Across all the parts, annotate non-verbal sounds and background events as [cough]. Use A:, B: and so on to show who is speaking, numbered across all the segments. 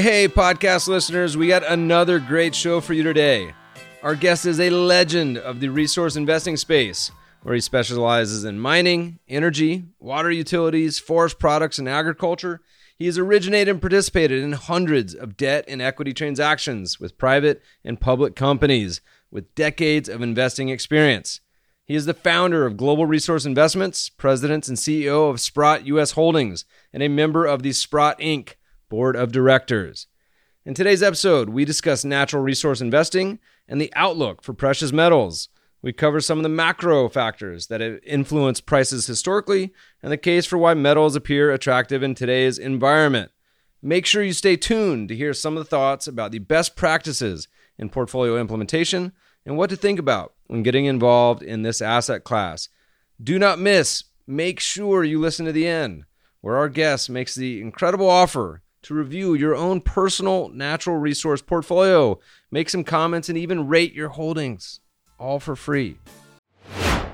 A: Hey, podcast listeners, we got another great show for you today. Our guest is a legend of the resource investing space, where he specializes in mining, energy, water utilities, forest products, and agriculture. He has originated and participated in hundreds of debt and equity transactions with private and public companies with decades of investing experience. He is the founder of Global Resource Investments, president and CEO of Sprott US Holdings, and a member of the Sprott Inc board of directors. In today's episode, we discuss natural resource investing and the outlook for precious metals. We cover some of the macro factors that have influenced prices historically and the case for why metals appear attractive in today's environment. Make sure you stay tuned to hear some of the thoughts about the best practices in portfolio implementation and what to think about when getting involved in this asset class. Do not miss, make sure you listen to the end, where our guest makes the incredible offer to review your own personal natural resource portfolio, make some comments, and even rate your holdings, all for free.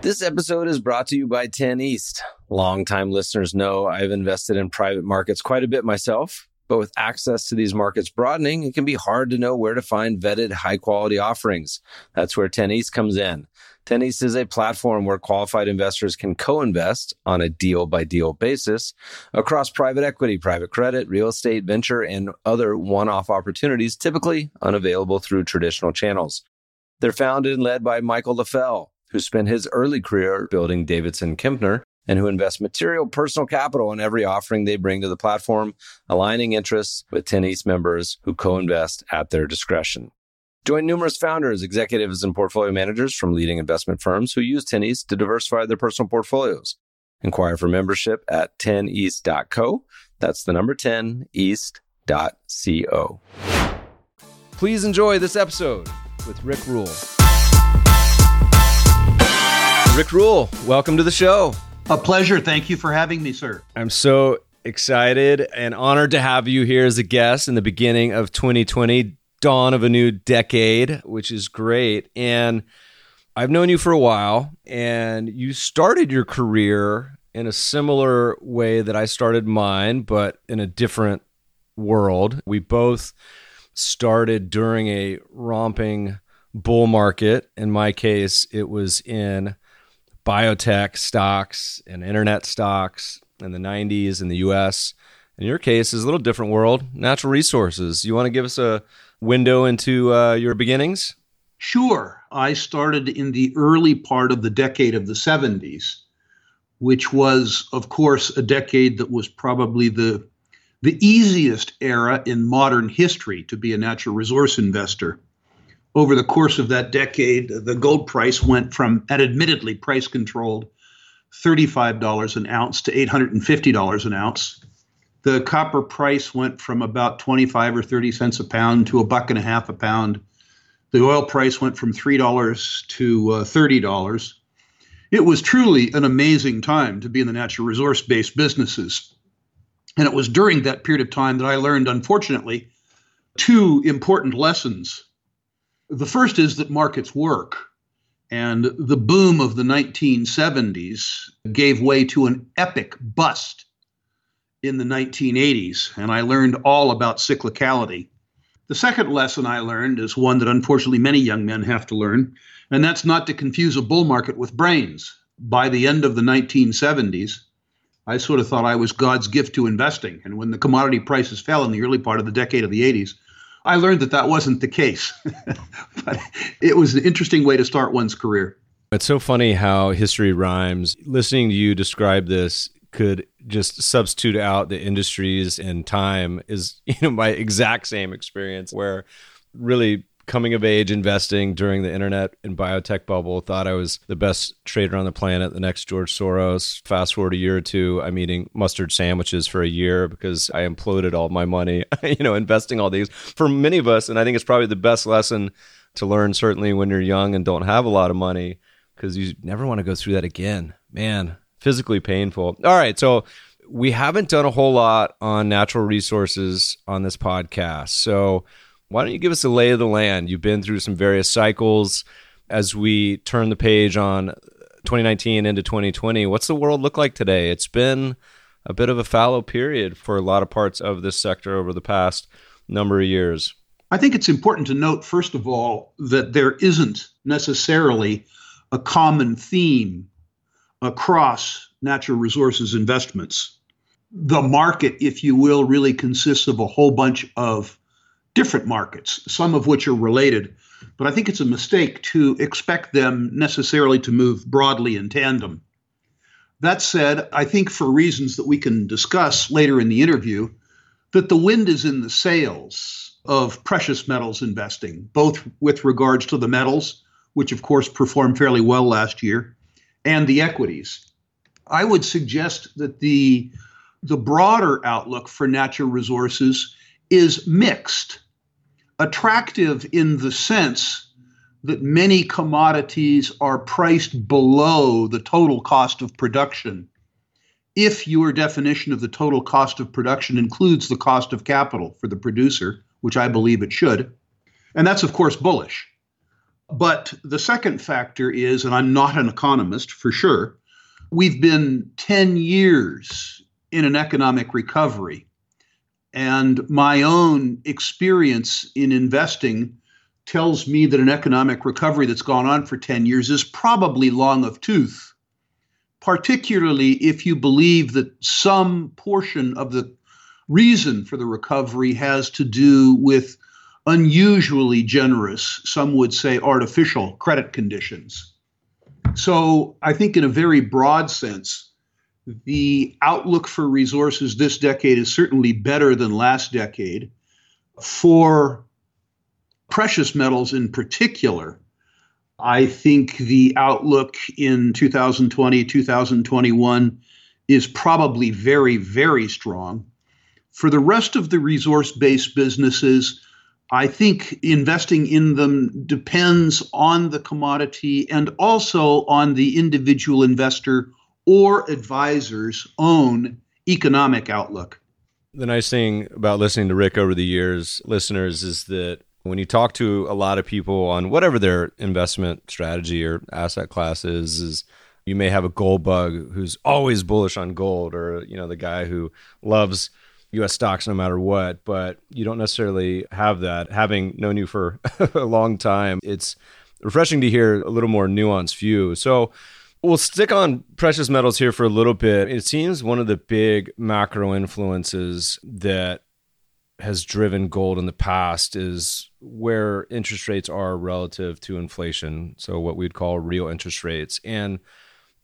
A: This episode is brought to you by 10 East. Longtime listeners know I've invested in private markets quite a bit myself, but with access to these markets broadening, it can be hard to know where to find vetted high quality offerings. That's where 10 East comes in. 10 East is a platform where qualified investors can co-invest on a deal by deal basis across private equity, private credit, real estate, venture, and other one-off opportunities typically unavailable through traditional channels. They're founded and led by Michael Leffell, who spent his early career building Davidson Kempner and who invest material personal capital in every offering they bring to the platform, aligning interests with 10 East members who co-invest at their discretion. Join numerous founders, executives, and portfolio managers from leading investment firms who use 10 East to diversify their personal portfolios. Inquire for membership at 10east.co. That's the number 10east.co. Please enjoy this episode with Rick Rule. Rick Rule, welcome to the show.
B: A pleasure. Thank you for having me, sir.
A: I'm so excited and honored to have you here as a guest in the beginning of 2020 dawn of a new decade, which is great. And I've known you for a while, and you started your career in a similar way that I started mine, but in a different world. We both started during a romping bull market. In my case, it was in biotech stocks and internet stocks in the 90s in the US. In your case, is a little different world, natural resources. You want to give us a window into uh, your beginnings?
B: Sure. I started in the early part of the decade of the 70s, which was, of course, a decade that was probably the the easiest era in modern history to be a natural resource investor. Over the course of that decade, the gold price went from an admittedly price controlled $35 an ounce to $850 an ounce the copper price went from about 25 or 30 cents a pound to a buck and a half a pound. The oil price went from $3 to uh, $30. It was truly an amazing time to be in the natural resource based businesses. And it was during that period of time that I learned, unfortunately, two important lessons. The first is that markets work. And the boom of the 1970s gave way to an epic bust in the 1980s, and I learned all about cyclicality. The second lesson I learned is one that unfortunately many young men have to learn, and that's not to confuse a bull market with brains. By the end of the 1970s, I sort of thought I was God's gift to investing. And when the commodity prices fell in the early part of the decade of the 80s, I learned that that wasn't the case. [laughs] but it was an interesting way to start one's career.
A: It's so funny how history rhymes. Listening to you describe this could just substitute out the industries and time is [laughs] you know my exact same experience where really coming of age investing during the internet and biotech bubble. Thought I was the best trader on the planet, the next George Soros. Fast forward a year or two, I'm eating mustard sandwiches for a year because I imploded all my money, [laughs] you know, investing all these. For many of us, and I think it's probably the best lesson to learn, certainly when you're young and don't have a lot of money, because you never want to go through that again. Man, physically painful. All right. So, we haven't done a whole lot on natural resources on this podcast. So, why don't you give us a lay of the land? You've been through some various cycles. As we turn the page on 2019 into 2020, what's the world look like today? It's been a bit of a fallow period for a lot of parts of this sector over the past number of years.
B: I think it's important to note, first of all, that there isn't necessarily a common theme across natural resources investments. The market, if you will, really consists of a whole bunch of different markets, some of which are related. But I think it's a mistake to expect them necessarily to move broadly in tandem. That said, I think for reasons that we can discuss later in the interview, that the wind is in the sails of precious metals investing, both with regards to the metals, which of course performed fairly well last year, and the equities. I would suggest that the the broader outlook for natural resources is mixed attractive in the sense that many commodities are priced below the total cost of production if your definition of the total cost of production includes the cost of capital for the producer, which I believe it should. And that's, of course, bullish. But the second factor is, and I'm not an economist for sure, we've been 10 years in an economic recovery. And my own experience in investing tells me that an economic recovery that's gone on for 10 years is probably long of tooth, particularly if you believe that some portion of the reason for the recovery has to do with unusually generous, some would say artificial credit conditions. So I think, in a very broad sense, the outlook for resources this decade is certainly better than last decade. For precious metals in particular, I think the outlook in 2020, 2021 is probably very, very strong. For the rest of the resource based businesses, I think investing in them depends on the commodity and also on the individual investor or advisor's own economic outlook.
A: The nice thing about listening to Rick over the years, listeners, is that when you talk to a lot of people on whatever their investment strategy or asset class is, is you may have a gold bug who's always bullish on gold, or you know the guy who loves U.S. stocks no matter what. But you don't necessarily have that. Having known you for [laughs] a long time, it's refreshing to hear a little more nuanced view. So We'll stick on precious metals here for a little bit. It seems one of the big macro influences that has driven gold in the past is where interest rates are relative to inflation. So, what we'd call real interest rates. And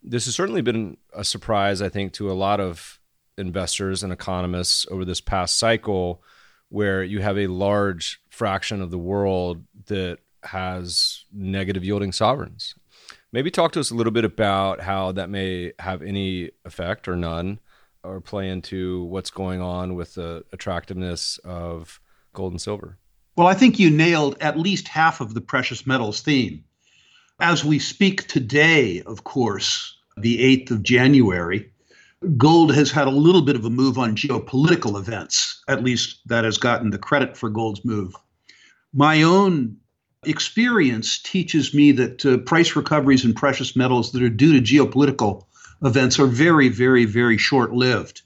A: this has certainly been a surprise, I think, to a lot of investors and economists over this past cycle, where you have a large fraction of the world that has negative yielding sovereigns. Maybe talk to us a little bit about how that may have any effect or none, or play into what's going on with the attractiveness of gold and silver.
B: Well, I think you nailed at least half of the precious metals theme. As we speak today, of course, the 8th of January, gold has had a little bit of a move on geopolitical events. At least that has gotten the credit for gold's move. My own experience teaches me that uh, price recoveries in precious metals that are due to geopolitical events are very, very, very short lived.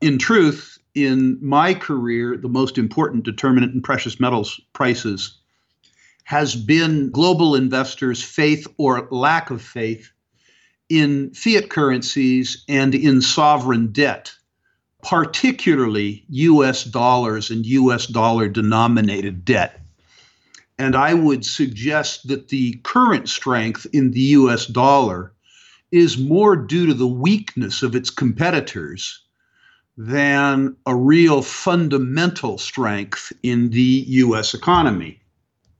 B: In truth, in my career, the most important determinant in precious metals prices has been global investors' faith or lack of faith in fiat currencies and in sovereign debt, particularly US dollars and US dollar denominated debt. And I would suggest that the current strength in the US dollar is more due to the weakness of its competitors than a real fundamental strength in the US economy.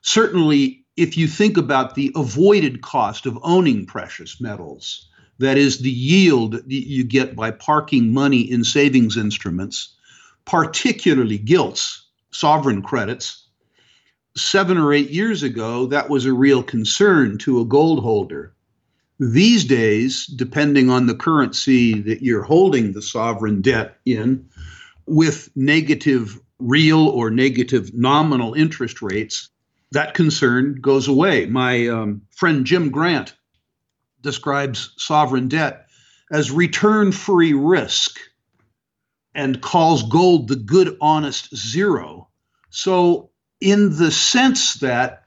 B: certainly, if you think about the avoided cost of owning precious metals, that is the yield that you get by parking money in savings instruments, particularly gilts, sovereign credits. Seven or eight years ago, that was a real concern to a gold holder. These days, depending on the currency that you're holding the sovereign debt in, with negative real or negative nominal interest rates, that concern goes away. My um, friend Jim Grant describes sovereign debt as return free risk and calls gold the good, honest zero. So, in the sense that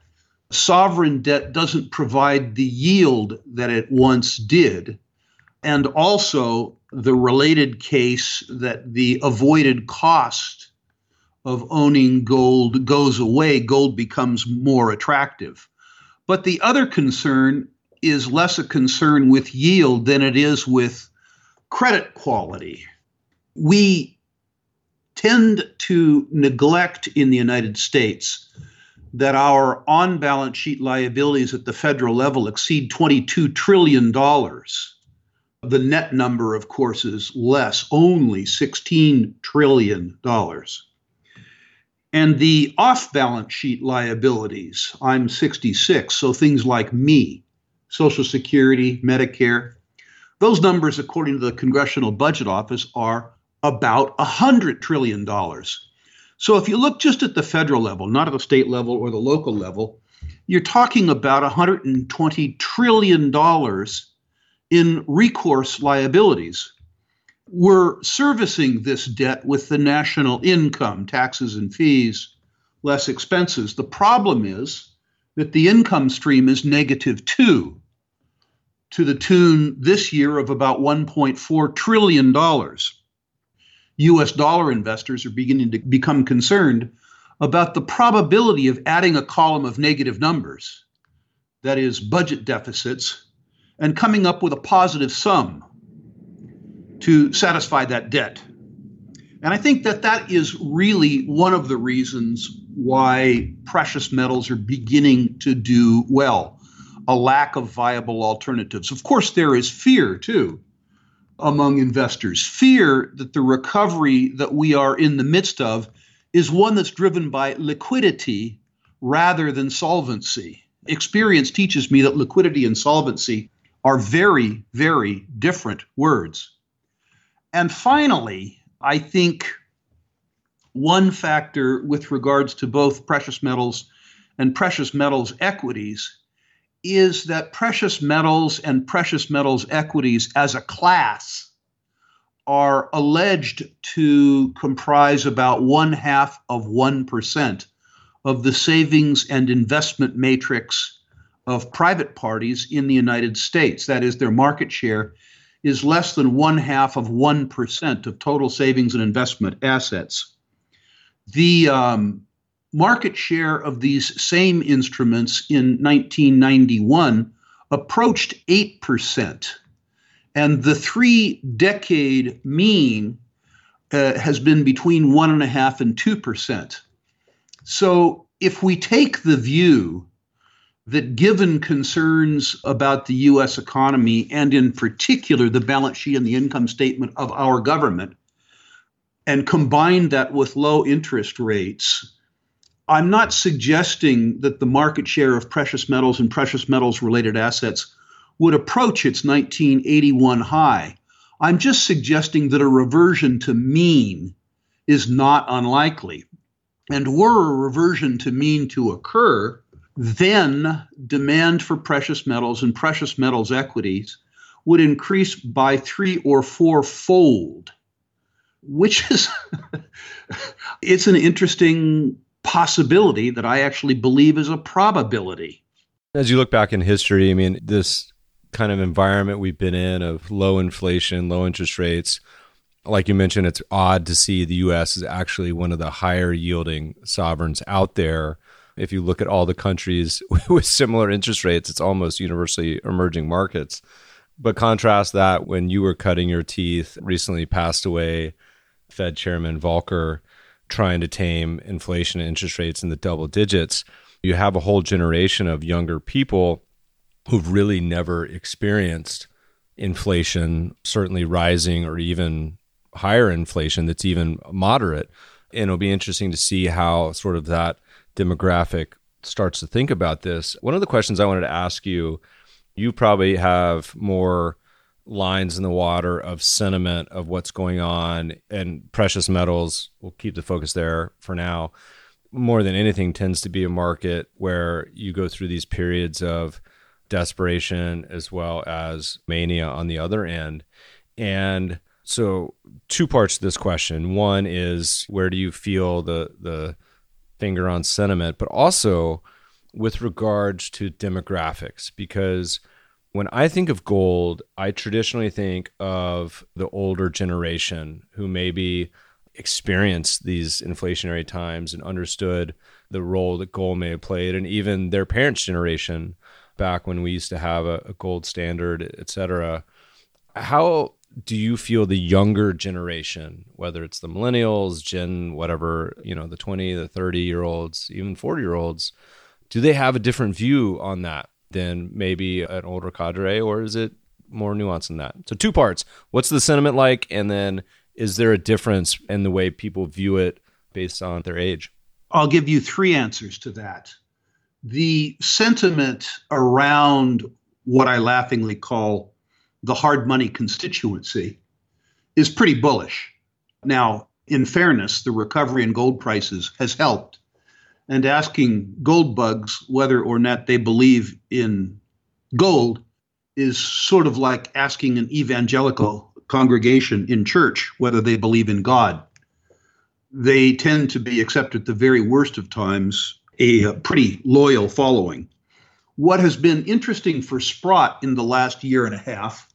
B: sovereign debt doesn't provide the yield that it once did, and also the related case that the avoided cost of owning gold goes away, gold becomes more attractive. But the other concern is less a concern with yield than it is with credit quality. We tend to neglect in the United States that our on balance sheet liabilities at the federal level exceed $22 trillion. The net number, of course, is less, only $16 trillion. And the off balance sheet liabilities, I'm 66, so things like me, Social Security, Medicare, those numbers, according to the Congressional Budget Office, are about $100 trillion. So if you look just at the federal level, not at the state level or the local level, you're talking about $120 trillion in recourse liabilities. We're servicing this debt with the national income, taxes and fees, less expenses. The problem is that the income stream is negative two, to the tune this year of about $1.4 trillion. US dollar investors are beginning to become concerned about the probability of adding a column of negative numbers, that is, budget deficits, and coming up with a positive sum to satisfy that debt. And I think that that is really one of the reasons why precious metals are beginning to do well a lack of viable alternatives. Of course, there is fear too among investors. Fear that the recovery that we are in the midst of is one that's driven by liquidity rather than solvency. Experience teaches me that liquidity and solvency are very, very different words. And finally, I think one factor with regards to both precious metals and precious metals equities is that precious metals and precious metals equities as a class are alleged to comprise about one half of 1% of the savings and investment matrix of private parties in the United States. That is, their market share is less than one half of 1% of total savings and investment assets. The um, market share of these same instruments in 1991 approached 8%. And the three decade mean uh, has been between 1.5 and 2%. So if we take the view that given concerns about the US economy, and in particular the balance sheet and the income statement of our government, and combine that with low interest rates, I'm not suggesting that the market share of precious metals and precious metals related assets would approach its 1981 high. I'm just suggesting that a reversion to mean is not unlikely. And were a reversion to mean to occur, then demand for precious metals and precious metals equities would increase by three or four fold, which is [laughs] it's an interesting possibility that I actually believe is a probability.
C: As you look back in history, I mean, this kind of environment we've been in of low inflation, low interest rates, like you mentioned, it's odd to see the US is actually one of the higher yielding sovereigns out there. If you look at all the countries [laughs] with similar interest rates, it's almost universally emerging markets. But contrast that when you were cutting your teeth, recently passed away, Fed Chairman Volcker trying to tame inflation and interest rates in the double digits.
A: you have a whole generation of younger people who've really never experienced inflation, certainly rising or even higher inflation that's even moderate. And it'll be interesting to see how sort of that demographic starts to think about this. One of the questions I wanted to ask you, you probably have more lines in the water of sentiment of what's going on and precious metals we'll keep the focus there for now. More than anything tends to be a market where you go through these periods of desperation as well as mania on the other end. And so two parts to this question. One is where do you feel the the finger on sentiment? But also with regards to demographics because when I think of gold, I traditionally think of the older generation who maybe experienced these inflationary times and understood the role that gold may have played, and even their parents' generation back when we used to have a, a gold standard, et cetera. How do you feel the younger generation, whether it's the millennials, Gen, whatever, you know, the 20, the 30 year olds, even 40 year olds, do they have a different view on that? Than maybe an older cadre, or is it more nuanced than that? So, two parts. What's the sentiment like? And then, is there a difference in the way people view it based on their age?
B: I'll give you three answers to that. The sentiment around what I laughingly call the hard money constituency is pretty bullish. Now, in fairness, the recovery in gold prices has helped and asking gold bugs whether or not they believe in gold is sort of like asking an evangelical congregation in church whether they believe in God. They tend to be, except at the very worst of times, a uh, pretty loyal following. What has been interesting for Sprott in the last year and a half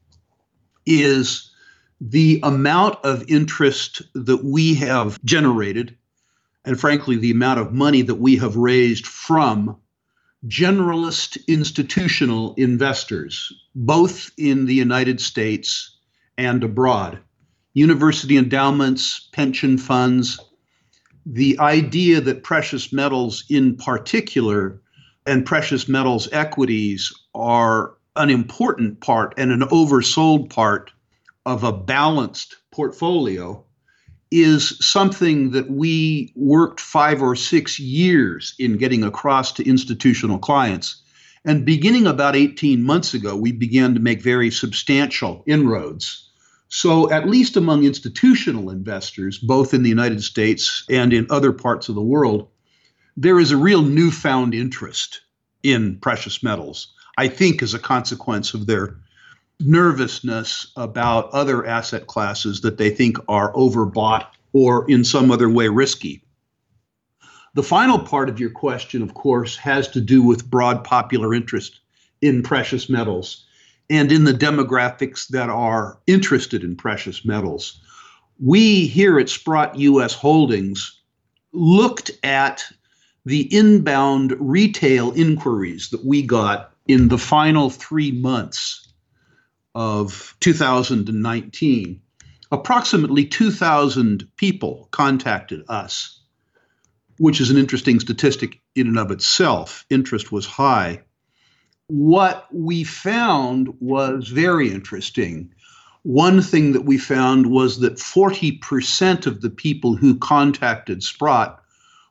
B: is the amount of interest that we have generated and frankly, the amount of money that we have raised from generalist institutional investors, both in the United States and abroad, university endowments, pension funds, the idea that precious metals in particular and precious metals equities are an important part and an oversold part of a balanced portfolio is something that we worked five or six years in getting across to institutional clients. And beginning about 18 months ago, we began to make very substantial inroads. So, at least among institutional investors, both in the United States and in other parts of the world, there is a real newfound interest in precious metals. I think as a consequence of their nervousness about other asset classes that they think are overbought or in some other way risky. The final part of your question, of course, has to do with broad popular interest in precious metals and in the demographics that are interested in precious metals. We here at Sprott US Holdings looked at the inbound retail inquiries that we got in the final three months of 2019, approximately 2,000 people contacted us, which is an interesting statistic in and of itself. Interest was high. What we found was very interesting. One thing that we found was that 40% of the people who contacted Sprott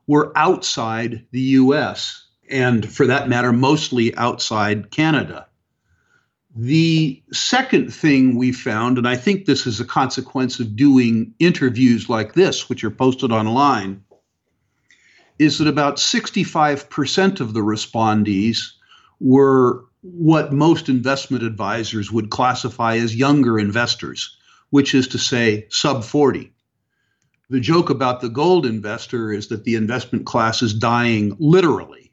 B: were outside the US, and for that matter, mostly outside Canada. The second thing we found, and I think this is a consequence of doing interviews like this, which are posted online, is that about 65% of the respondees were what most investment advisors would classify as younger investors, which is to say, sub 40. The joke about the gold investor is that the investment class is dying literally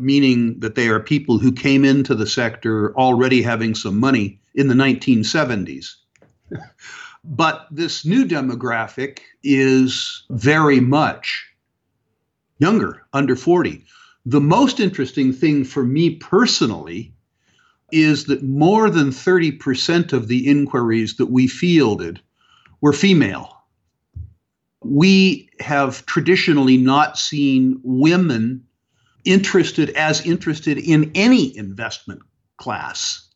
B: meaning that they are people who came into the sector already having some money in the 1970s. [laughs] but this new demographic is very much younger, under 40. The most interesting thing for me personally is that more than 30% of the inquiries that we fielded were female. We have traditionally not seen women interested as interested in any investment class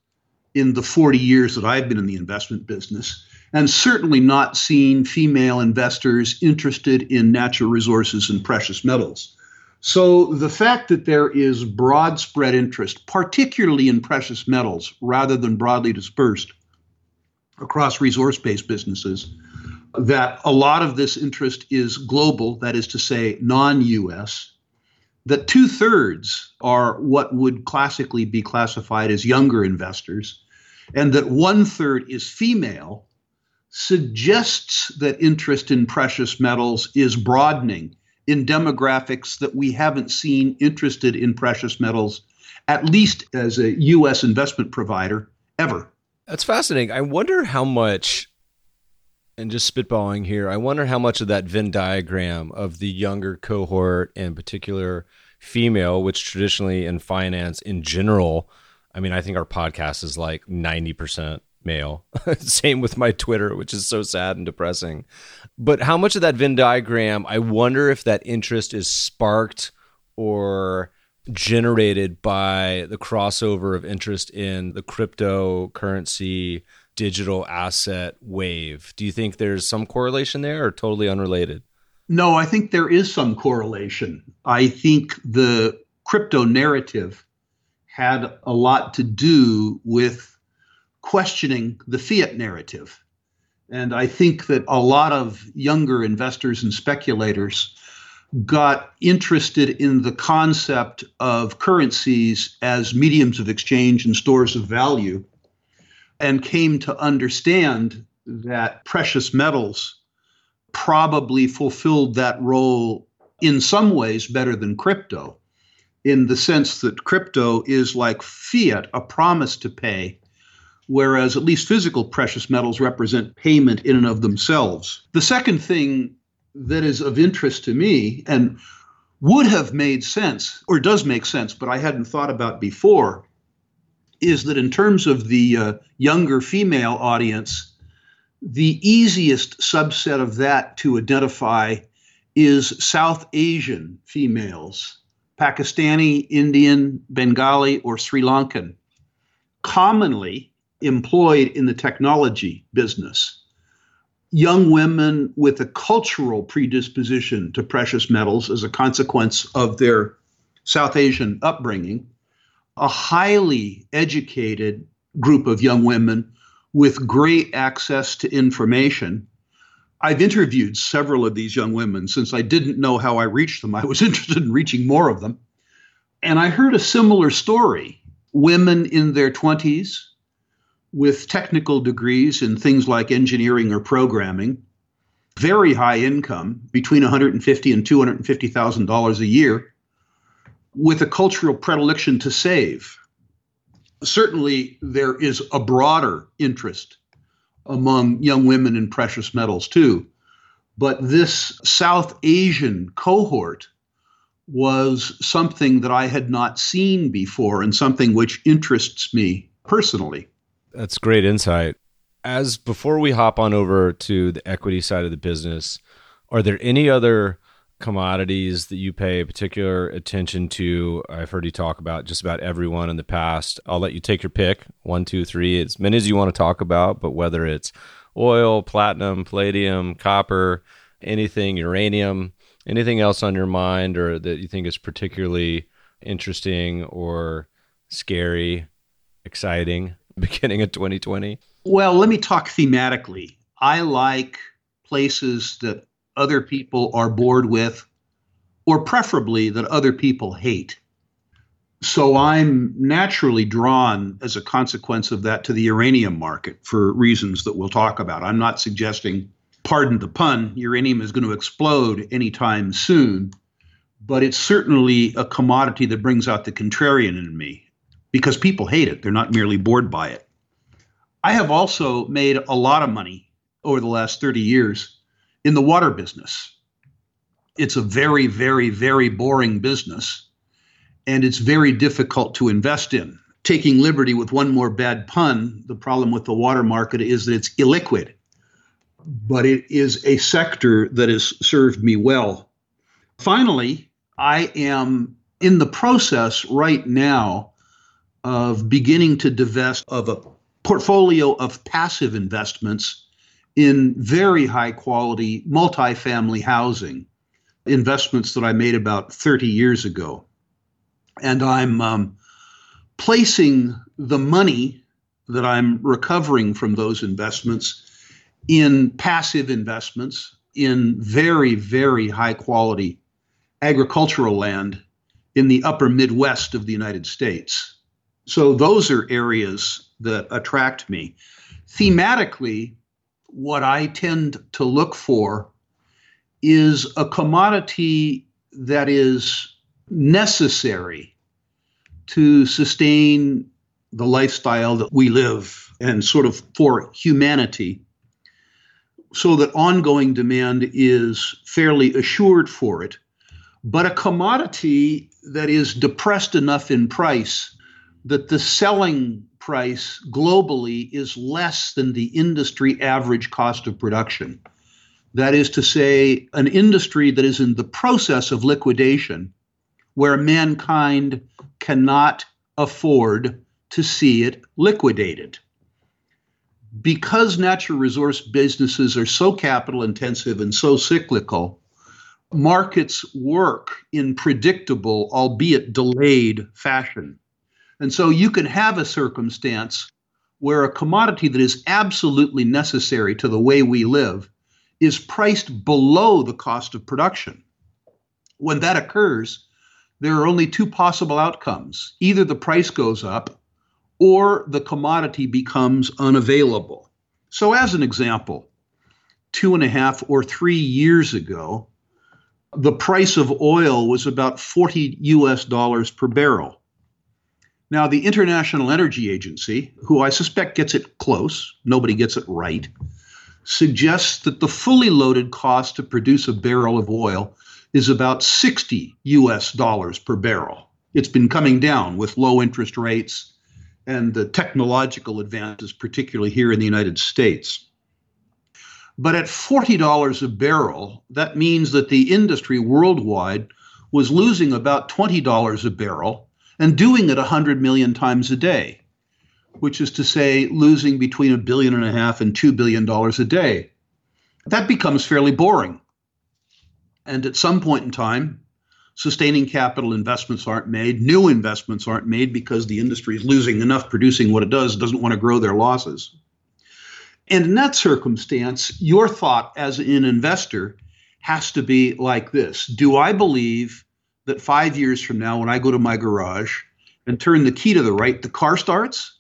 B: in the 40 years that I've been in the investment business, and certainly not seen female investors interested in natural resources and precious metals. So the fact that there is broad spread interest, particularly in precious metals, rather than broadly dispersed across resource based businesses, that a lot of this interest is global, that is to say, non US, that two thirds are what would classically be classified as younger investors, and that one third is female, suggests that interest in precious metals is broadening in demographics that we haven't seen interested in precious metals, at least as a US investment provider, ever.
A: That's fascinating. I wonder how much, and just spitballing here, I wonder how much of that Venn diagram of the younger cohort, in particular female, which traditionally in finance in general, I mean, I think our podcast is like 90% male. [laughs] Same with my Twitter, which is so sad and depressing. But how much of that Venn diagram, I wonder if that interest is sparked or generated by the crossover of interest in the cryptocurrency digital asset wave. Do you think there's some correlation there or totally unrelated?
B: No, I think there is some correlation. I think the crypto narrative had a lot to do with questioning the fiat narrative. And I think that a lot of younger investors and speculators got interested in the concept of currencies as mediums of exchange and stores of value and came to understand that precious metals probably fulfilled that role in some ways better than crypto, in the sense that crypto is like fiat, a promise to pay, whereas at least physical precious metals represent payment in and of themselves. The second thing that is of interest to me and would have made sense, or does make sense, but I hadn't thought about before, is that in terms of the uh, younger female audience, the easiest subset of that to identify is South Asian females, Pakistani, Indian, Bengali, or Sri Lankan, commonly employed in the technology business. Young women with a cultural predisposition to precious metals as a consequence of their South Asian upbringing, a highly educated group of young women with great access to information. I've interviewed several of these young women since I didn't know how I reached them. I was [laughs] interested in reaching more of them. And I heard a similar story. Women in their 20s, with technical degrees in things like engineering or programming, very high income, between 150 and 250 thousand dollars a year, with a cultural predilection to save. Certainly, there is a broader interest among young women in precious metals too. But this South Asian cohort was something that I had not seen before and something which interests me personally.
A: That's great insight. As before we hop on over to the equity side of the business, are there any other commodities that you pay particular attention to? I've heard you talk about just about everyone in the past. I'll let you take your pick one, two, three, as many as you want to talk about, but whether it's oil, platinum, palladium, copper, anything, uranium, anything else on your mind or that you think is particularly interesting or scary, exciting? [laughs] beginning of 2020?
B: Well, let me talk thematically. I like places that other people are bored with, or preferably that other people hate. So I'm naturally drawn as a consequence of that to the uranium market for reasons that we'll talk about. I'm not suggesting, pardon the pun, uranium is going to explode anytime soon, but it's certainly a commodity that brings out the contrarian in me because people hate it. They're not merely bored by it. I have also made a lot of money over the last 30 years in the water business. It's a very, very, very boring business, and it's very difficult to invest in. Taking liberty with one more bad pun, the problem with the water market is that it's illiquid, but it is a sector that has served me well. Finally, I am in the process right now of beginning to divest of a portfolio of passive investments in very high quality multifamily housing investments that I made about 30 years ago. And I'm um, placing the money that I'm recovering from those investments in passive investments in very, very high quality agricultural land in the upper Midwest of the United States. So those are areas that attract me. Thematically, what I tend to look for is a commodity that is necessary to sustain the lifestyle that we live and sort of for humanity so that ongoing demand is fairly assured for it, but a commodity that is depressed enough in price that the selling price globally is less than the industry average cost of production. That is to say, an industry that is in the process of liquidation, where mankind cannot afford to see it liquidated because natural resource businesses are so capital intensive and so cyclical, markets work in predictable, albeit delayed fashion. And so you can have a circumstance where a commodity that is absolutely necessary to the way we live is priced below the cost of production. When that occurs, there are only two possible outcomes either the price goes up or the commodity becomes unavailable. So, as an example, two and a half or three years ago, the price of oil was about 40 US dollars per barrel. Now, the International Energy Agency, who I suspect gets it close, nobody gets it right, suggests that the fully loaded cost to produce a barrel of oil is about 60 US dollars per barrel. It's been coming down with low interest rates and the technological advances, particularly here in the United States. But at $40 a barrel, that means that the industry worldwide was losing about $20 a barrel and doing it 100 million times a day, which is to say, losing between a billion and a half and $2 billion a day. That becomes fairly boring. And at some point in time, sustaining capital investments aren't made, new investments aren't made because the industry is losing enough producing what it does, doesn't want to grow their losses. And in that circumstance, your thought as an investor has to be like this Do I believe that five years from now, when I go to my garage and turn the key to the right, the car starts?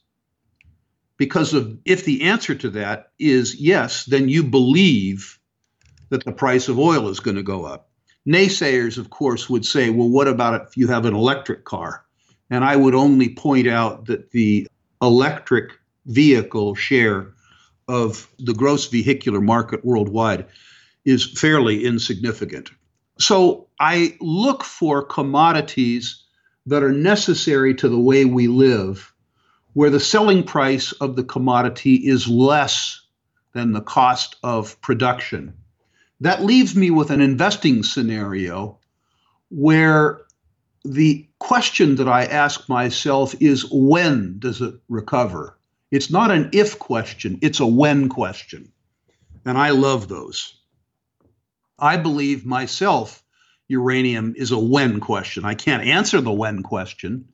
B: Because of if the answer to that is yes, then you believe that the price of oil is going to go up. Naysayers, of course, would say, well, what about if you have an electric car? And I would only point out that the electric vehicle share of the gross vehicular market worldwide is fairly insignificant. So I look for commodities that are necessary to the way we live, where the selling price of the commodity is less than the cost of production. That leaves me with an investing scenario where the question that I ask myself is when does it recover? It's not an if question, it's a when question. And I love those. I believe myself uranium is a when question. I can't answer the when question,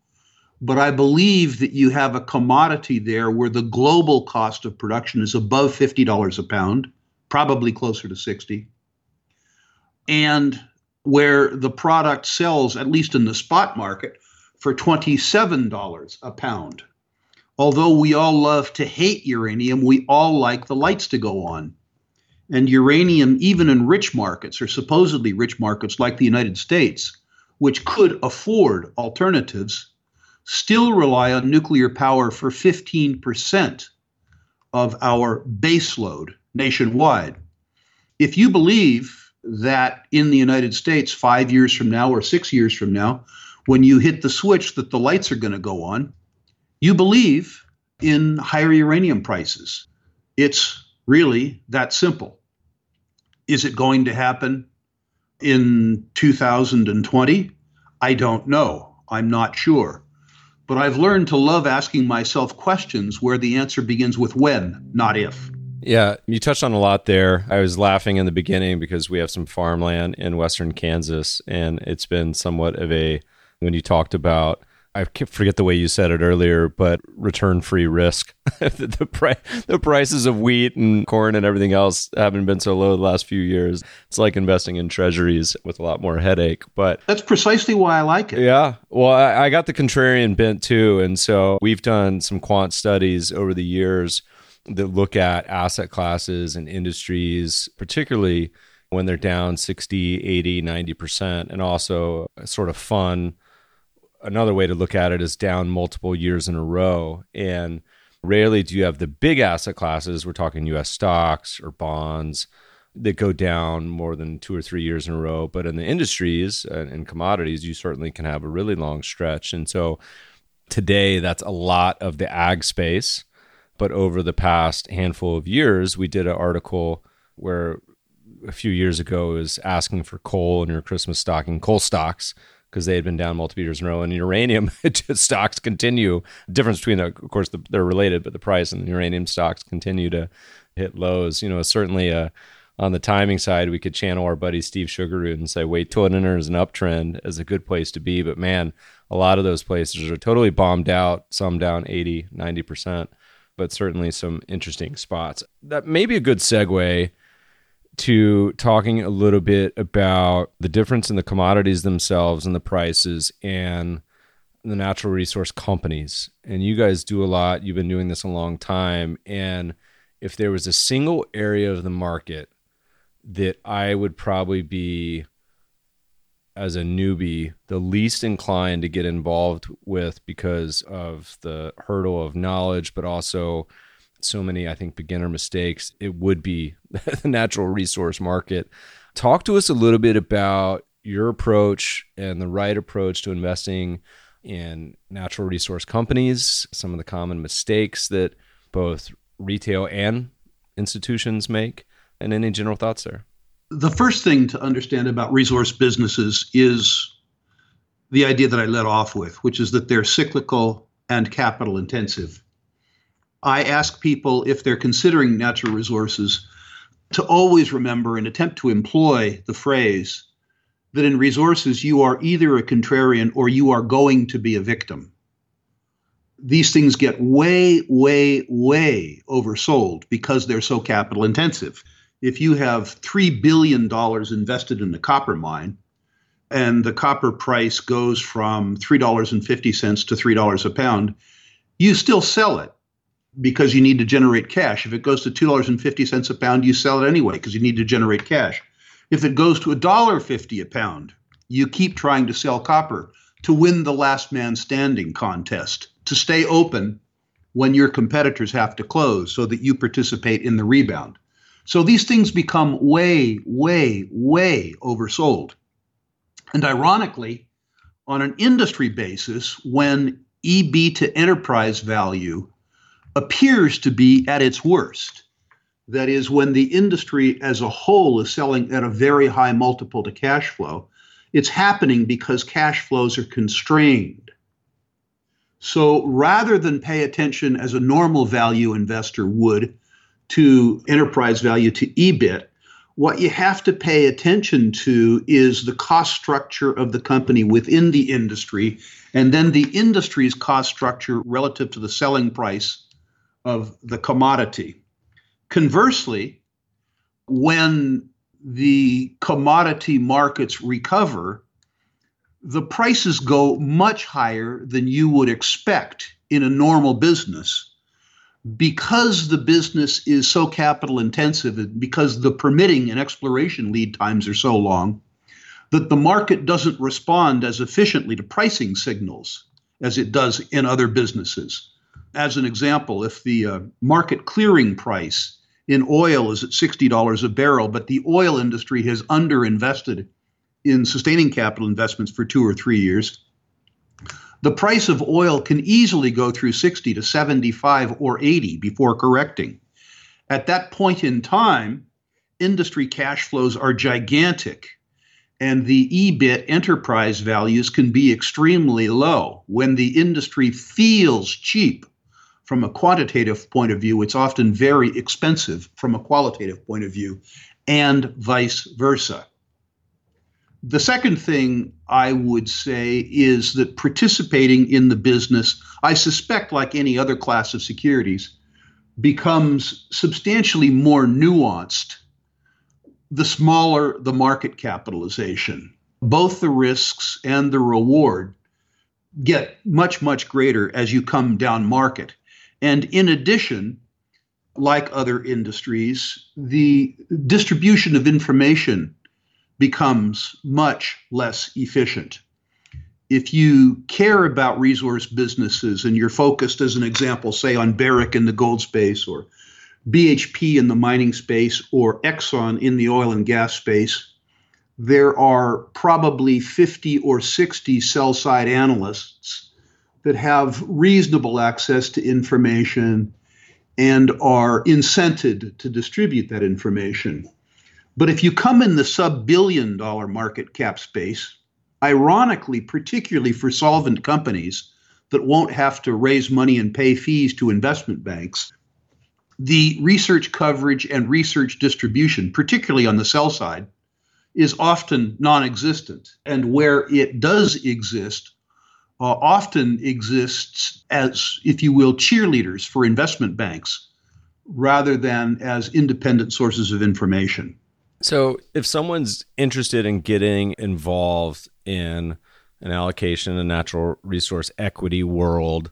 B: but I believe that you have a commodity there where the global cost of production is above $50 a pound probably closer to 60 and where the product sells at least in the spot market for $27 a pound although we all love to hate uranium we all like the lights to go on and uranium even in rich markets or supposedly rich markets like the united states which could afford alternatives still rely on nuclear power for 15% of our baseload nationwide if you believe that in the United States, five years from now or six years from now, when you hit the switch that the lights are going to go on, you believe in higher uranium prices. It's really that simple. Is it going to happen in 2020? I don't know. I'm not sure. But I've learned to love asking myself questions where the answer begins with when, not if.
A: Yeah, you touched on a lot there. I was laughing in the beginning because we have some farmland in western Kansas, and it's been somewhat of a when you talked about I forget the way you said it earlier, but return free risk. [laughs] the, the, pri- the prices of wheat and corn and everything else haven't been so low the last few years. It's like investing in treasuries with a lot more headache. But
B: that's precisely why I like it.
A: Yeah. Well, I, I got the contrarian bent too. And so we've done some quant studies over the years that look at asset classes and industries, particularly when they're down 60, 80, 90%, and also sort of fun another way to look at it is down multiple years in a row. And rarely do you have the big asset classes, we're talking US stocks or bonds, that go down more than two or three years in a row. But in the industries and, and commodities, you certainly can have a really long stretch. And so today, that's a lot of the ag space. But over the past handful of years, we did an article where a few years ago was asking for coal in your Christmas stocking, coal stocks because they had been down multiple years in a row. And uranium [laughs] stocks continue. Difference between, the, of course, the, they're related, but the price and the uranium stocks continue to hit lows. You know, certainly uh, on the timing side, we could channel our buddy Steve Sjuggerud and say, wait till it enters an uptrend is a good place to be. But man, a lot of those places are totally bombed out, some down 80, 90%, but certainly some interesting spots. That may be a good segue to talking a little bit about the difference in the commodities themselves and the prices and the natural resource companies. And you guys do a lot. You've been doing this a long time. And if there was a single area of the market that I would probably be, as a newbie, the least inclined to get involved with because of the hurdle of knowledge, but also so many, I think, beginner mistakes, it would be [laughs] the natural resource market. Talk to us a little bit about your approach and the right approach to investing in natural resource companies, some of the common mistakes that both retail and institutions make, and any general thoughts there.
B: The first thing to understand about resource businesses is the idea that I led off with, which is that they're cyclical and capital intensive. I ask people if they're considering natural resources to always remember and attempt to employ the phrase that in resources you are either a contrarian or you are going to be a victim. These things get way, way, way oversold because they're so capital intensive. If you have $3 billion invested in a copper mine and the copper price goes from $3.50 to $3 a pound, you still sell it because you need to generate cash. If it goes to $2.50 a pound, you sell it anyway because you need to generate cash. If it goes to $1.50 a pound, you keep trying to sell copper to win the last man standing contest, to stay open when your competitors have to close so that you participate in the rebound. So these things become way, way, way oversold. And ironically, on an industry basis, when EBIT to enterprise value appears to be at its worst. That is, when the industry as a whole is selling at a very high multiple to cash flow, it's happening because cash flows are constrained. So rather than pay attention as a normal value investor would to enterprise value to EBIT, what you have to pay attention to is the cost structure of the company within the industry, and then the industry's cost structure relative to the selling price of the commodity. Conversely, when the commodity markets recover, the prices go much higher than you would expect in a normal business because the business is so capital intensive and because the permitting and exploration lead times are so long that the market doesn't respond as efficiently to pricing signals as it does in other businesses as an example, if the uh, market clearing price in oil is at $60 a barrel, but the oil industry has underinvested in sustaining capital investments for two or three years, the price of oil can easily go through 60 to 75 or 80 before correcting. At that point in time, industry cash flows are gigantic. and the EBIT enterprise values can be extremely low. When the industry feels cheap from a quantitative point of view, it's often very expensive from a qualitative point of view, and vice versa. The second thing I would say is that participating in the business, I suspect, like any other class of securities, becomes substantially more nuanced the smaller the market capitalization. Both the risks and the reward get much, much greater as you come down market. And in addition, like other industries, the distribution of information becomes much less efficient. If you care about resource businesses and you're focused, as an example, say on Barrick in the gold space or BHP in the mining space or Exxon in the oil and gas space, there are probably 50 or 60 sell side analysts that have reasonable access to information and are incented to distribute that information. But if you come in the sub billion dollar market cap space, ironically, particularly for solvent companies that won't have to raise money and pay fees to investment banks, the research coverage and research distribution, particularly on the sell side, is often non existent. And where it does exist, uh, often exists as, if you will, cheerleaders for investment banks rather than as independent sources of information.
A: So, if someone's interested in getting involved in an allocation, a natural resource equity world,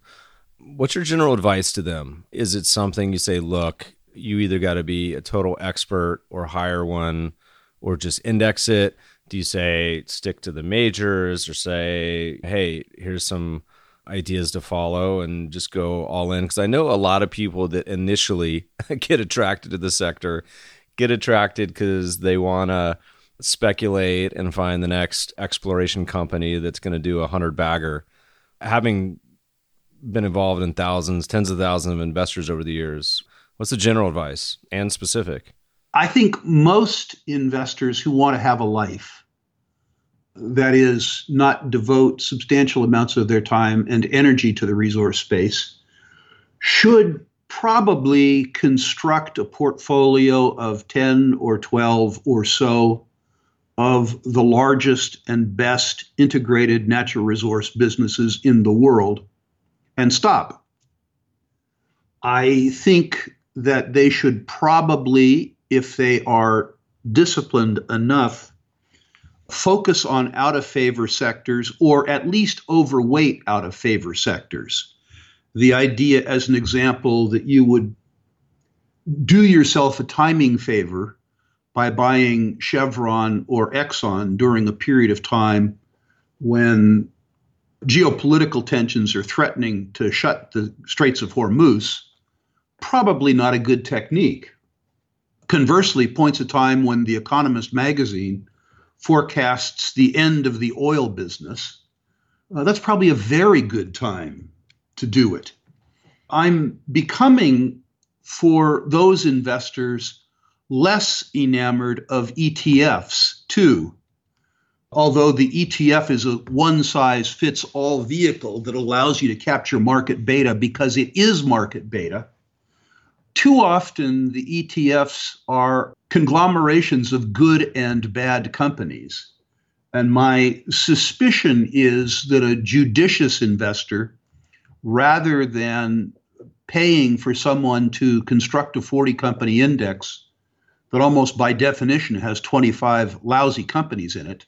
A: What's your general advice to them? Is it something you say, look, you either got to be a total expert or hire one or just index it? Do you say stick to the majors or say, hey, here's some ideas to follow and just go all in? Because I know a lot of people that initially [laughs] get attracted to the sector get attracted because they want to speculate and find the next exploration company that's going to do a hundred bagger. Having been involved in thousands, tens of thousands of investors over the years. What's the general advice and specific?
B: I think most investors who want to have a life, that is, not devote substantial amounts of their time and energy to the resource space, should probably construct a portfolio of 10 or 12 or so of the largest and best integrated natural resource businesses in the world and stop. I think that they should probably, if they are disciplined enough, focus on out of favor sectors or at least overweight out of favor sectors. The idea, as an example, that you would do yourself a timing favor by buying Chevron or Exxon during a period of time when geopolitical tensions are threatening to shut the Straits of Hormuz, probably not a good technique. Conversely, points a time when The Economist magazine forecasts the end of the oil business. Uh, that's probably a very good time to do it. I'm becoming, for those investors, less enamored of ETFs too although the ETF is a one size fits all vehicle that allows you to capture market beta because it is market beta, too often the ETFs are conglomerations of good and bad companies. And my suspicion is that a judicious investor, rather than paying for someone to construct a 40 company index that almost by definition has 25 lousy companies in it,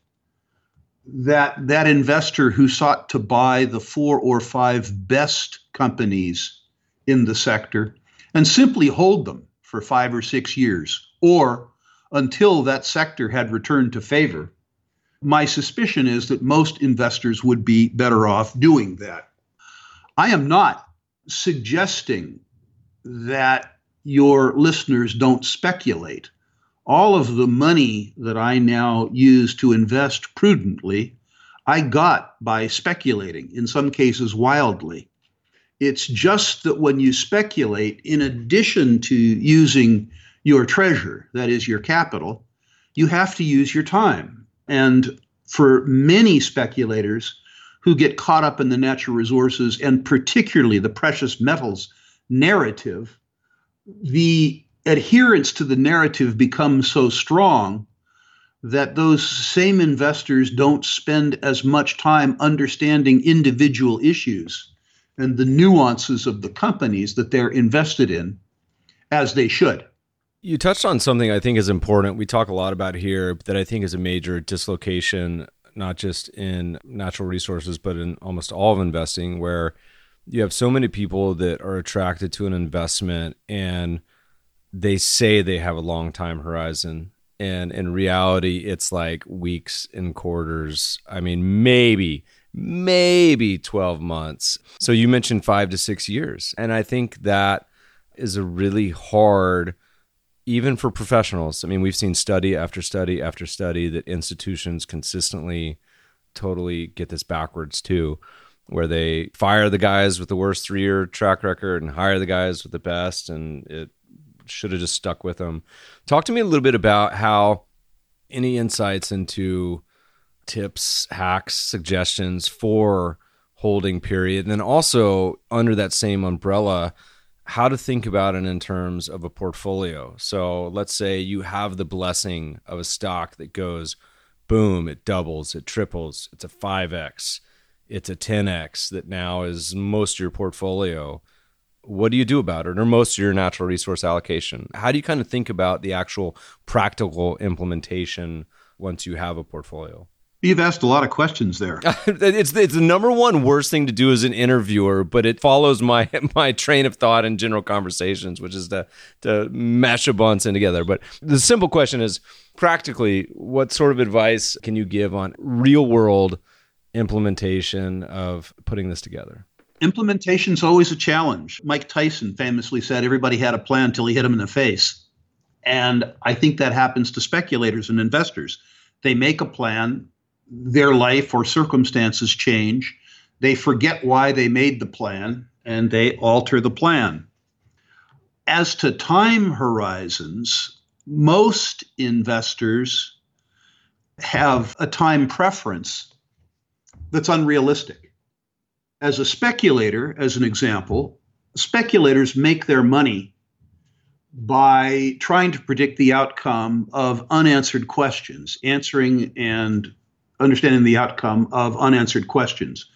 B: that that investor who sought to buy the four or five best companies in the sector and simply hold them for five or six years or until that sector had returned to favor. My suspicion is that most investors would be better off doing that. I am not suggesting that your listeners don't speculate all of the money that I now use to invest prudently, I got by speculating, in some cases wildly. It's just that when you speculate, in addition to using your treasure, that is your capital, you have to use your time. And for many speculators who get caught up in the natural resources and particularly the precious metals narrative, the adherence to the narrative becomes so strong that those same investors don't spend as much time understanding individual issues and the nuances of the companies that they're invested in as they should.
A: You touched on something I think is important. We talk a lot about here that I think is a major dislocation, not just in natural resources, but in almost all of investing, where you have so many people that are attracted to an investment and they say they have a long time horizon. And in reality it's like weeks and quarters. I mean maybe maybe 12 months. So you mentioned 5 to 6 years. And i think that is a really hard even for professionals i mean we've seen study after study after study that institutions consistently totally get this backwards too where they fire the guys with the worst three year track record and hire the guys with the best and it should have just stuck with them. Talk to me a little bit about how any insights into tips, hacks, suggestions for holding period, and then also under that same umbrella, how to think about it in terms of a portfolio. So let's say you have the blessing of a stock that goes boom, it doubles, it triples, it's a 5x, it's a 10x that now is most of your portfolio. What do you do about it? Or most of your natural resource allocation? How do you kind of think about the actual practical implementation once you have a portfolio
B: You've asked a lot of questions there. [laughs]
A: it's it's the number one worst thing to do as an interviewer, but it follows my [laughs] my train of thought in general conversations, which is to to mash a bunch in together. But the simple question is, practically, what sort of advice can you give on real world implementation of putting this together?
B: Implementation is always a challenge. Mike Tyson famously said everybody had a plan until he hit him in the face. And I think that happens to speculators and investors. They make a plan, their life or circumstances change, they forget why they made the plan, and they alter the plan. As to time horizons, most investors have a time preference that's unrealistic as a speculator, as an example, speculators make their money by trying to predict the outcome of unanswered questions, answering and understanding the outcome of unanswered questions.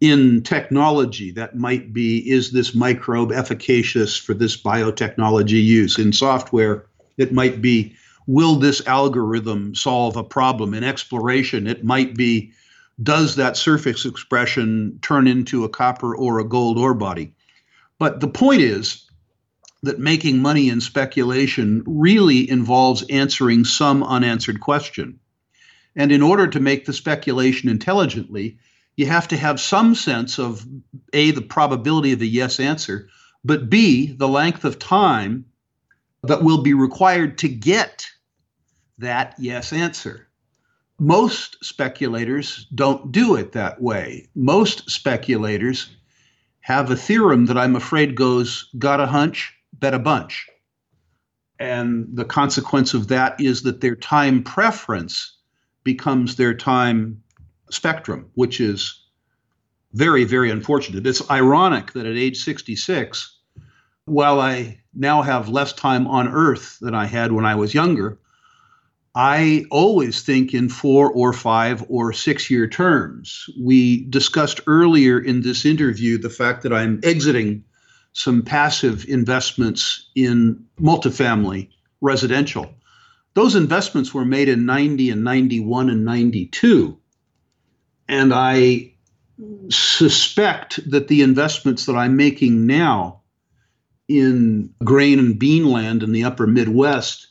B: In technology, that might be is this microbe efficacious for this biotechnology use? In software, it might be will this algorithm solve a problem? In exploration, it might be does that surface expression turn into a copper or a gold ore body? But the point is that making money in speculation really involves answering some unanswered question. And in order to make the speculation intelligently, you have to have some sense of A, the probability of a yes answer, but B, the length of time that will be required to get that yes answer. Most speculators don't do it that way. Most speculators have a theorem that I'm afraid goes got a hunch, bet a bunch. And the consequence of that is that their time preference becomes their time spectrum, which is very, very unfortunate. It's ironic that at age 66, while I now have less time on earth than I had when I was younger, I always think in four or five or six year terms. We discussed earlier in this interview the fact that I'm exiting some passive investments in multifamily residential. Those investments were made in 90 and 91 and 92. And I suspect that the investments that I'm making now in grain and bean land in the upper Midwest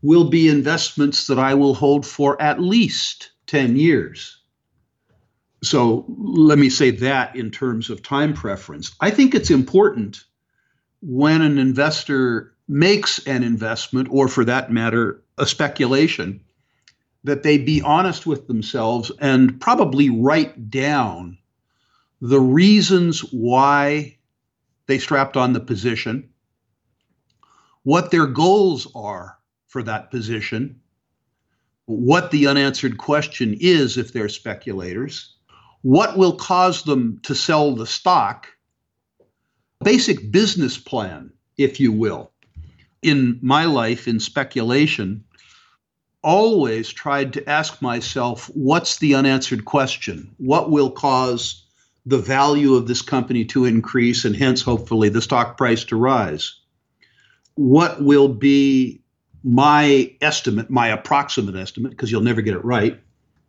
B: will be investments that I will hold for at least 10 years. So let me say that in terms of time preference. I think it's important when an investor makes an investment, or for that matter, a speculation, that they be honest with themselves and probably write down the reasons why they strapped on the position, what their goals are for that position, what the unanswered question is if they're speculators, what will cause them to sell the stock, basic business plan, if you will. In my life in speculation, always tried to ask myself what's the unanswered question? What will cause the value of this company to increase and hence hopefully the stock price to rise? What will be my estimate, my approximate estimate, because you'll never get it right,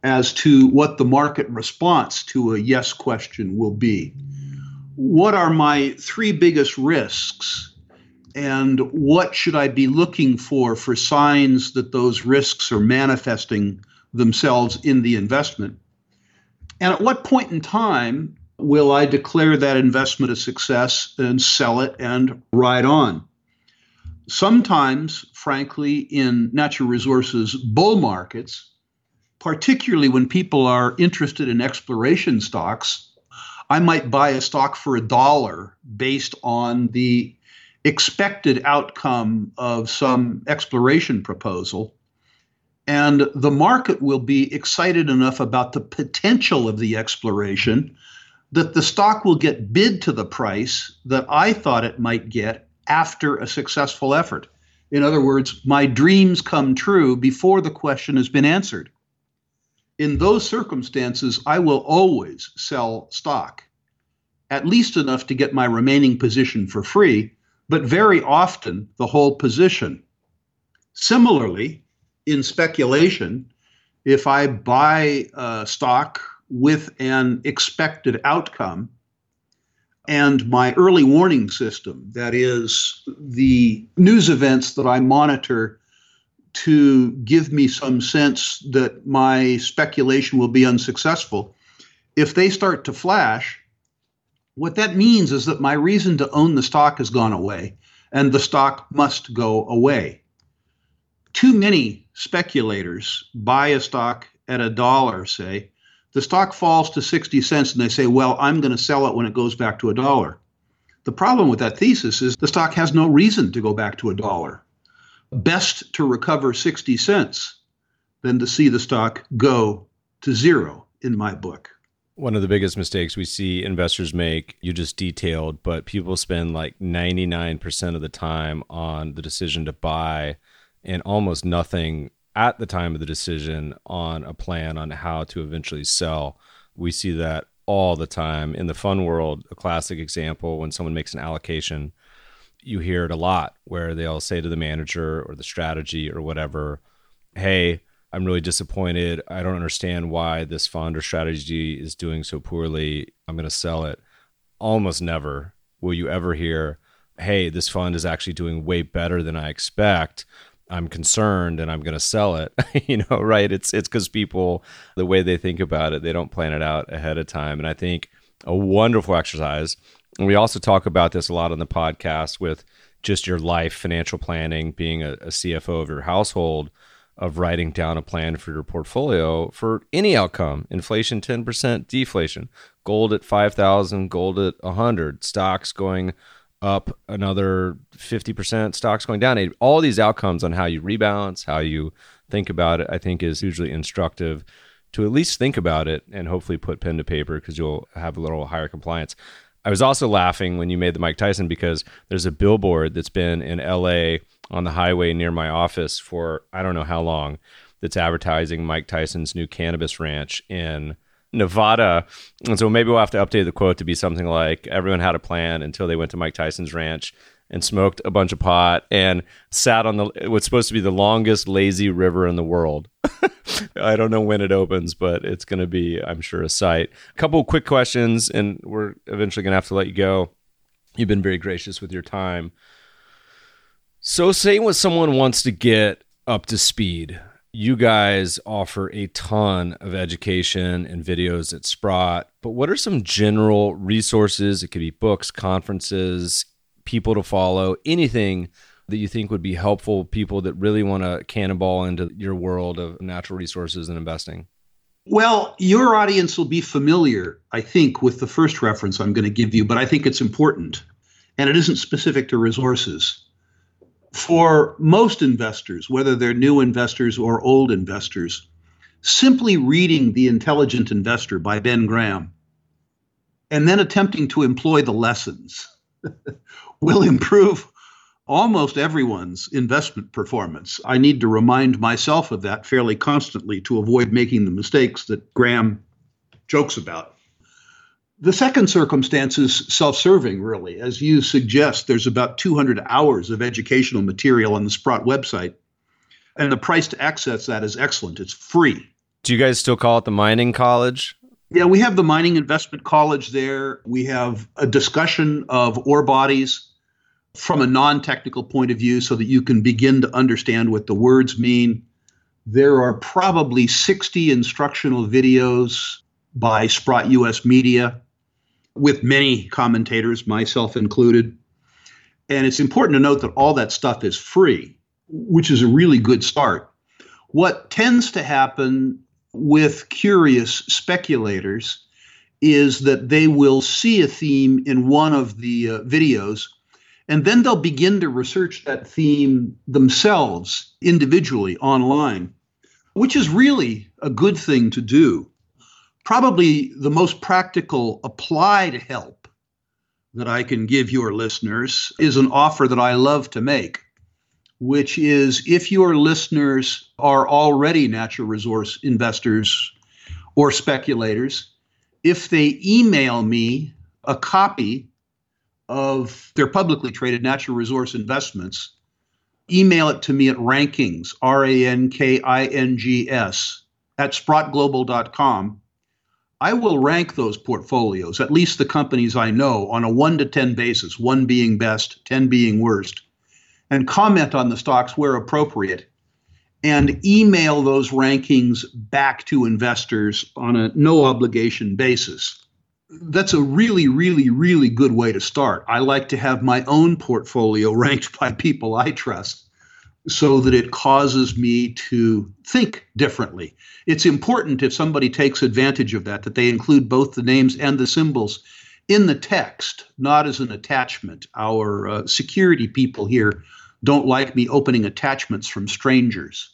B: as to what the market response to a yes question will be? What are my three biggest risks and what should I be looking for for signs that those risks are manifesting themselves in the investment? And at what point in time will I declare that investment a success and sell it and ride on? Sometimes, frankly, in natural resources bull markets, particularly when people are interested in exploration stocks, I might buy a stock for a dollar based on the expected outcome of some exploration proposal. And the market will be excited enough about the potential of the exploration that the stock will get bid to the price that I thought it might get after a successful effort. In other words, my dreams come true before the question has been answered. In those circumstances, I will always sell stock, at least enough to get my remaining position for free, but very often the whole position. Similarly, in speculation, if I buy a stock with an expected outcome, and my early warning system, that is, the news events that I monitor to give me some sense that my speculation will be unsuccessful, if they start to flash, what that means is that my reason to own the stock has gone away and the stock must go away. Too many speculators buy a stock at a dollar, say, the stock falls to 60 cents and they say, well, I'm going to sell it when it goes back to a dollar. The problem with that thesis is the stock has no reason to go back to a dollar. Best to recover 60 cents than to see the stock go to zero, in my book.
A: One of the biggest mistakes we see investors make, you just detailed, but people spend like 99% of the time on the decision to buy and almost nothing at the time of the decision on a plan on how to eventually sell. We see that all the time in the fund world. A classic example when someone makes an allocation, you hear it a lot where they'll say to the manager or the strategy or whatever, Hey, I'm really disappointed. I don't understand why this fund or strategy is doing so poorly. I'm going to sell it. Almost never will you ever hear, hey, this fund is actually doing way better than I expect. I'm concerned and I'm going to sell it. [laughs] you know, right? It's it's cuz people the way they think about it, they don't plan it out ahead of time. And I think a wonderful exercise. And we also talk about this a lot on the podcast with just your life financial planning, being a, a CFO of your household of writing down a plan for your portfolio for any outcome inflation 10% deflation gold at 5000 gold at 100 stocks going up another 50% stocks going down all these outcomes on how you rebalance how you think about it i think is hugely instructive to at least think about it and hopefully put pen to paper because you'll have a little higher compliance. I was also laughing when you made the mike tyson because there's a billboard that's been in la on the highway near my office for I don't know how long that's advertising Mike Tyson's new cannabis ranch in Nevada. And so maybe we'll have to update the quote to be something like everyone had a plan until they went to Mike Tyson's ranch and smoked a bunch of pot and sat on the what's supposed to be the longest lazy river in the world. [laughs] I don't know when it opens, but it's going to be, I'm sure, a sight. A couple quick questions, and we're eventually going to have to let you go. You've been very gracious with your time. So, say when someone wants to get up to speed, you guys offer a ton of education and videos at Sprott, but what are some general resources? It could be books, conferences, people to follow, anything that you think would be helpful people that really want to cannonball into your world of natural resources and investing?
B: Well, your audience will be familiar, I think, with the first reference I'm going to give you, but I think it's important. And it isn't specific to resources For most investors, whether they're new investors or old investors, simply reading The Intelligent Investor by Ben Graham and then attempting to employ the lessons [laughs] will improve almost everyone's investment performance. I need to remind myself of that fairly constantly to avoid making the mistakes that Graham jokes about. The second circumstance is self serving, really. As you suggest, there's about 200 hours of educational material on the Sprott website, and the price to access that is excellent. It's free.
A: Do you guys still call it the mining college?
B: Yeah, we have the Mining Investment College there. We have a discussion of ore bodies from a non technical point of view so that you can begin to understand what the words mean. There are probably 60 instructional videos by Sprott US Media with many commentators, myself included. And it's important to note that all that stuff is free, which is a really good start. What tends to happen with curious speculators is that they will see a theme in one of the uh, videos and then they'll begin to research that theme themselves individually online, which is really a good thing to do. Probably the most practical applied help that I can give your listeners is an offer that I love to make, which is if your listeners are already natural resource investors or speculators, if they email me a copy of their publicly traded natural resource investments, email it to me at rankings, R A N K I N G S, at sprottglobal.com. I will rank those portfolios, at least the companies I know, on a 1 to 10 basis, 1 being best, 10 being worst, and comment on the stocks where appropriate, and email those rankings back to investors on a no obligation basis that's a really, really, really good way to start. I like to have my own portfolio [laughs] ranked by people I trust so that it causes me to think differently. It's important if somebody takes advantage of that, that they include both the names and the symbols in the text, not as an attachment. Our uh, security people here don't like me opening attachments from strangers.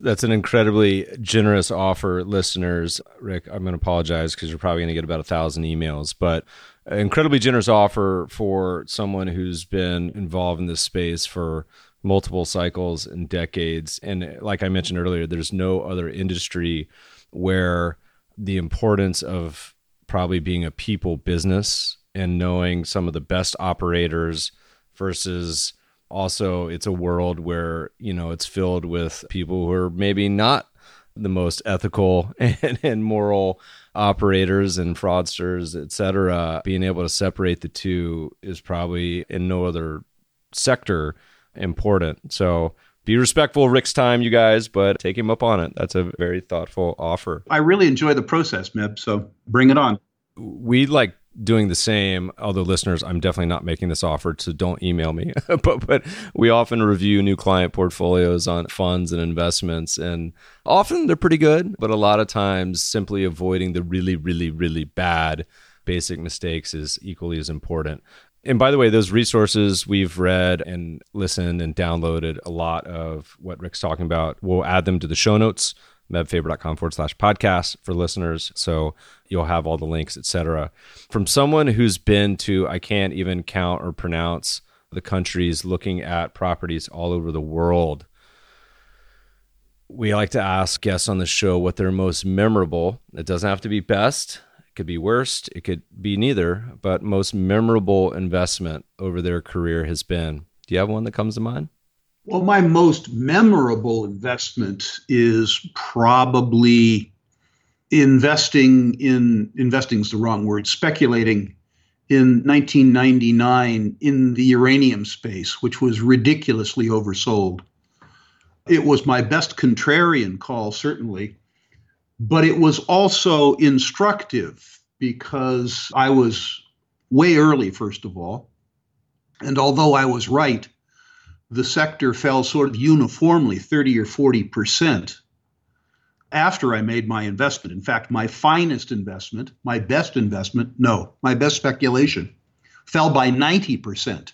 A: That's an incredibly generous offer, listeners. Rick, I'm going to apologize because you're probably going to get about a thousand emails, but incredibly generous offer for someone who's been involved in this space for multiple cycles and decades. And like I mentioned earlier, there's no other industry where the importance of probably being a people business and knowing some of the best operators versus also it's a world where you know it's filled with people who are maybe not the most ethical [laughs] and, and moral operators and fraudsters etc being able to separate the two is probably in no other sector important so be respectful of Rick's time, you guys, but take him up on it. That's a very thoughtful offer.
B: I really enjoy the process, Meb. So bring it on.
A: We like doing the same. Although listeners, I'm definitely not making this offer, so don't email me. [laughs] but but we often review new client portfolios on funds and investments, and often they're pretty good. But a lot of times, simply avoiding the really really really bad basic mistakes is equally as important. And by the way, those resources we've read and listened and downloaded a lot of what Rick's talking about. We'll add them to the show notes mebfaber.com forward slash podcast for listeners. So you'll have all the links, etc. From someone who's been to, I can't even count or pronounce the countries looking at properties all over the world. We like to ask guests on the show what their most memorable, it doesn't have to be best, it could be worst, it could be neither, but most memorable investment over their career has been. Do you have one that comes to mind?
B: Well, my most memorable investment is probably investing in investing is the wrong word, speculating in 1999 in the uranium space, which was ridiculously oversold. It was my best contrarian call, certainly, but it was also instructive because I was way early, first of all. And although I was right, the sector fell sort of uniformly 30 or 40 percent after I made my investment. In fact, my finest investment, my best investment, no, my best speculation fell by 90 percent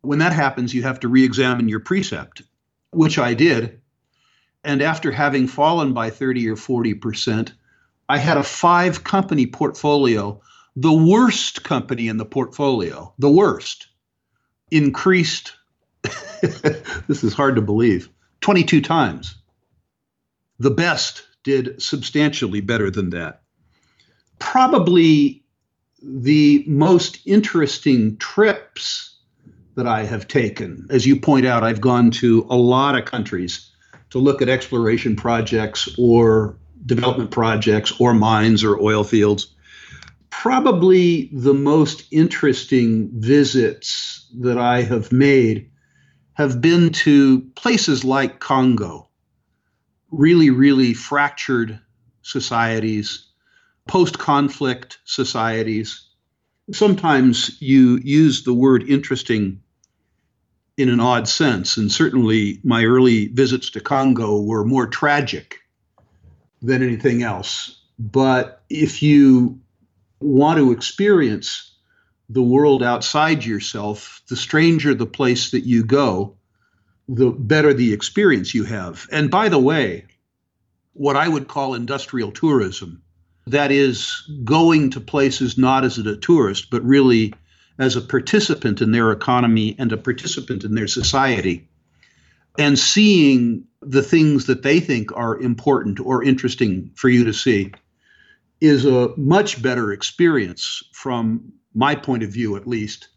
B: When that happens, you have to re examine your precept, which I did. And after having fallen by 30 or 40%, I had a five company portfolio. The worst company in the portfolio, the worst, increased. [laughs] this is hard to believe 22 times. The best did substantially better than that. Probably the most interesting trips that I have taken. As you point out, I've gone to a lot of countries to look at exploration projects or development projects or mines or oil fields. Probably the most interesting visits that I have made have been to places like Congo, really, really fractured societies, post conflict societies. Sometimes you use the word interesting in an odd sense, and certainly my early visits to Congo were more tragic than anything else. But if you want to experience the world outside yourself, the stranger the place that you go, the better the experience you have. And by the way, what I would call industrial tourism, that is going to places not as a tourist, but really as a participant in their economy and a participant in their society, and seeing the things that they think are important or interesting for you to see is a much better experience from my point of view, at least,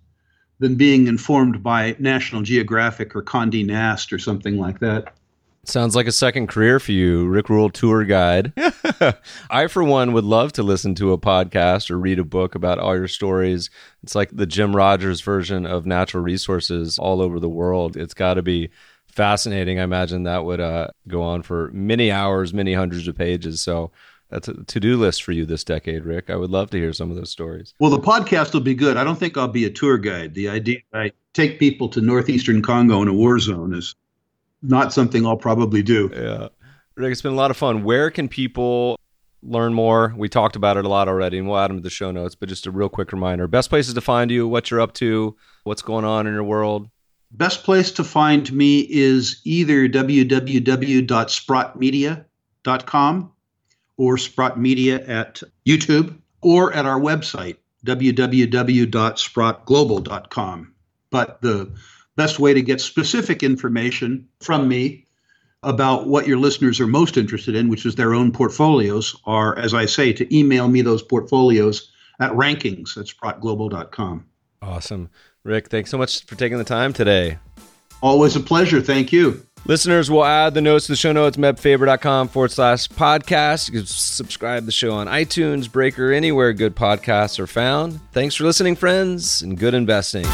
B: than being informed by National Geographic or Condé Nast or something like that.
A: Sounds like a second career for you, Rick Rule tour guide. [laughs] I, for one, would love to listen to a podcast or read a book about all your stories. It's like the Jim Rogers version of natural resources all over the world. It's got to be fascinating. I imagine that would uh, go on for many hours, many hundreds of pages. So that's a to-do list for you this decade, Rick. I would love to hear some of those stories.
B: Well, the podcast will be good. I don't think I'll be a tour guide. The idea I take people to northeastern Congo in a war zone is not something I'll probably do.
A: Yeah. Rick, it's been a lot of fun. Where can people learn more? We talked about it a lot already, and we'll add them to the show notes, but just a real quick reminder. Best places to find you, what you're up to, what's going on in your world.
B: Best place to find me is either www.sprottmedia.com or Sprott Media at YouTube or at our website, www.sprottglobal.com. But the best way to get specific information from me about what your listeners are most interested in, which is their own portfolios, are, as I say, to email me those portfolios at rankings at sprottglobal.com.
A: Awesome. Rick, thanks so much for taking the time today.
B: Always a pleasure. Thank you.
A: Listeners we'll add the notes to the show notes, mebfaber.com forward slash podcast. You can subscribe to the show on iTunes, Breaker, anywhere good podcasts are found. Thanks for listening, friends, and good investing.